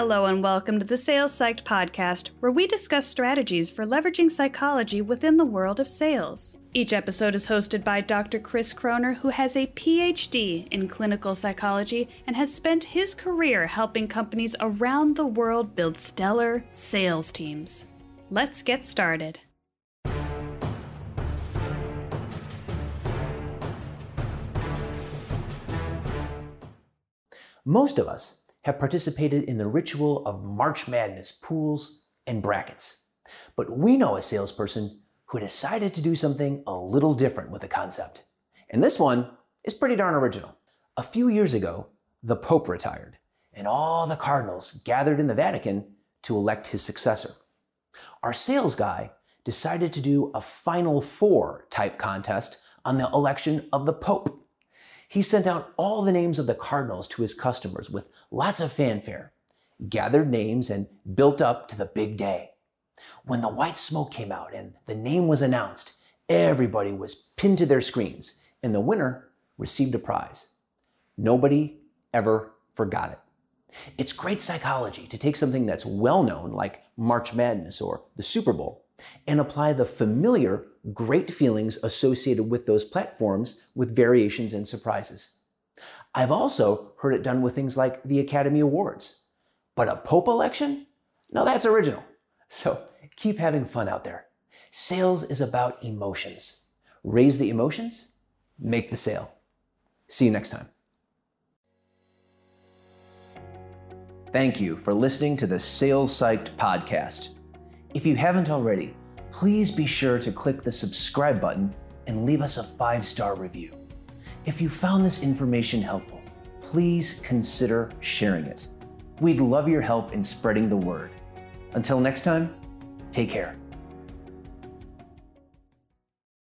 Hello, and welcome to the Sales Psyched podcast, where we discuss strategies for leveraging psychology within the world of sales. Each episode is hosted by Dr. Chris Croner, who has a PhD in clinical psychology and has spent his career helping companies around the world build stellar sales teams. Let's get started. Most of us have participated in the ritual of March Madness pools and brackets. But we know a salesperson who decided to do something a little different with the concept. And this one is pretty darn original. A few years ago, the Pope retired, and all the cardinals gathered in the Vatican to elect his successor. Our sales guy decided to do a Final Four type contest on the election of the Pope. He sent out all the names of the cardinals to his customers with lots of fanfare, gathered names, and built up to the big day. When the white smoke came out and the name was announced, everybody was pinned to their screens, and the winner received a prize. Nobody ever forgot it. It's great psychology to take something that's well known, like March Madness or the Super Bowl, and apply the familiar, great feelings associated with those platforms with variations and surprises. I've also heard it done with things like the Academy Awards. But a Pope election? No, that's original. So keep having fun out there. Sales is about emotions. Raise the emotions, make the sale. See you next time. Thank you for listening to the Sales Psyched podcast. If you haven't already, please be sure to click the subscribe button and leave us a five star review. If you found this information helpful, please consider sharing it. We'd love your help in spreading the word. Until next time, take care.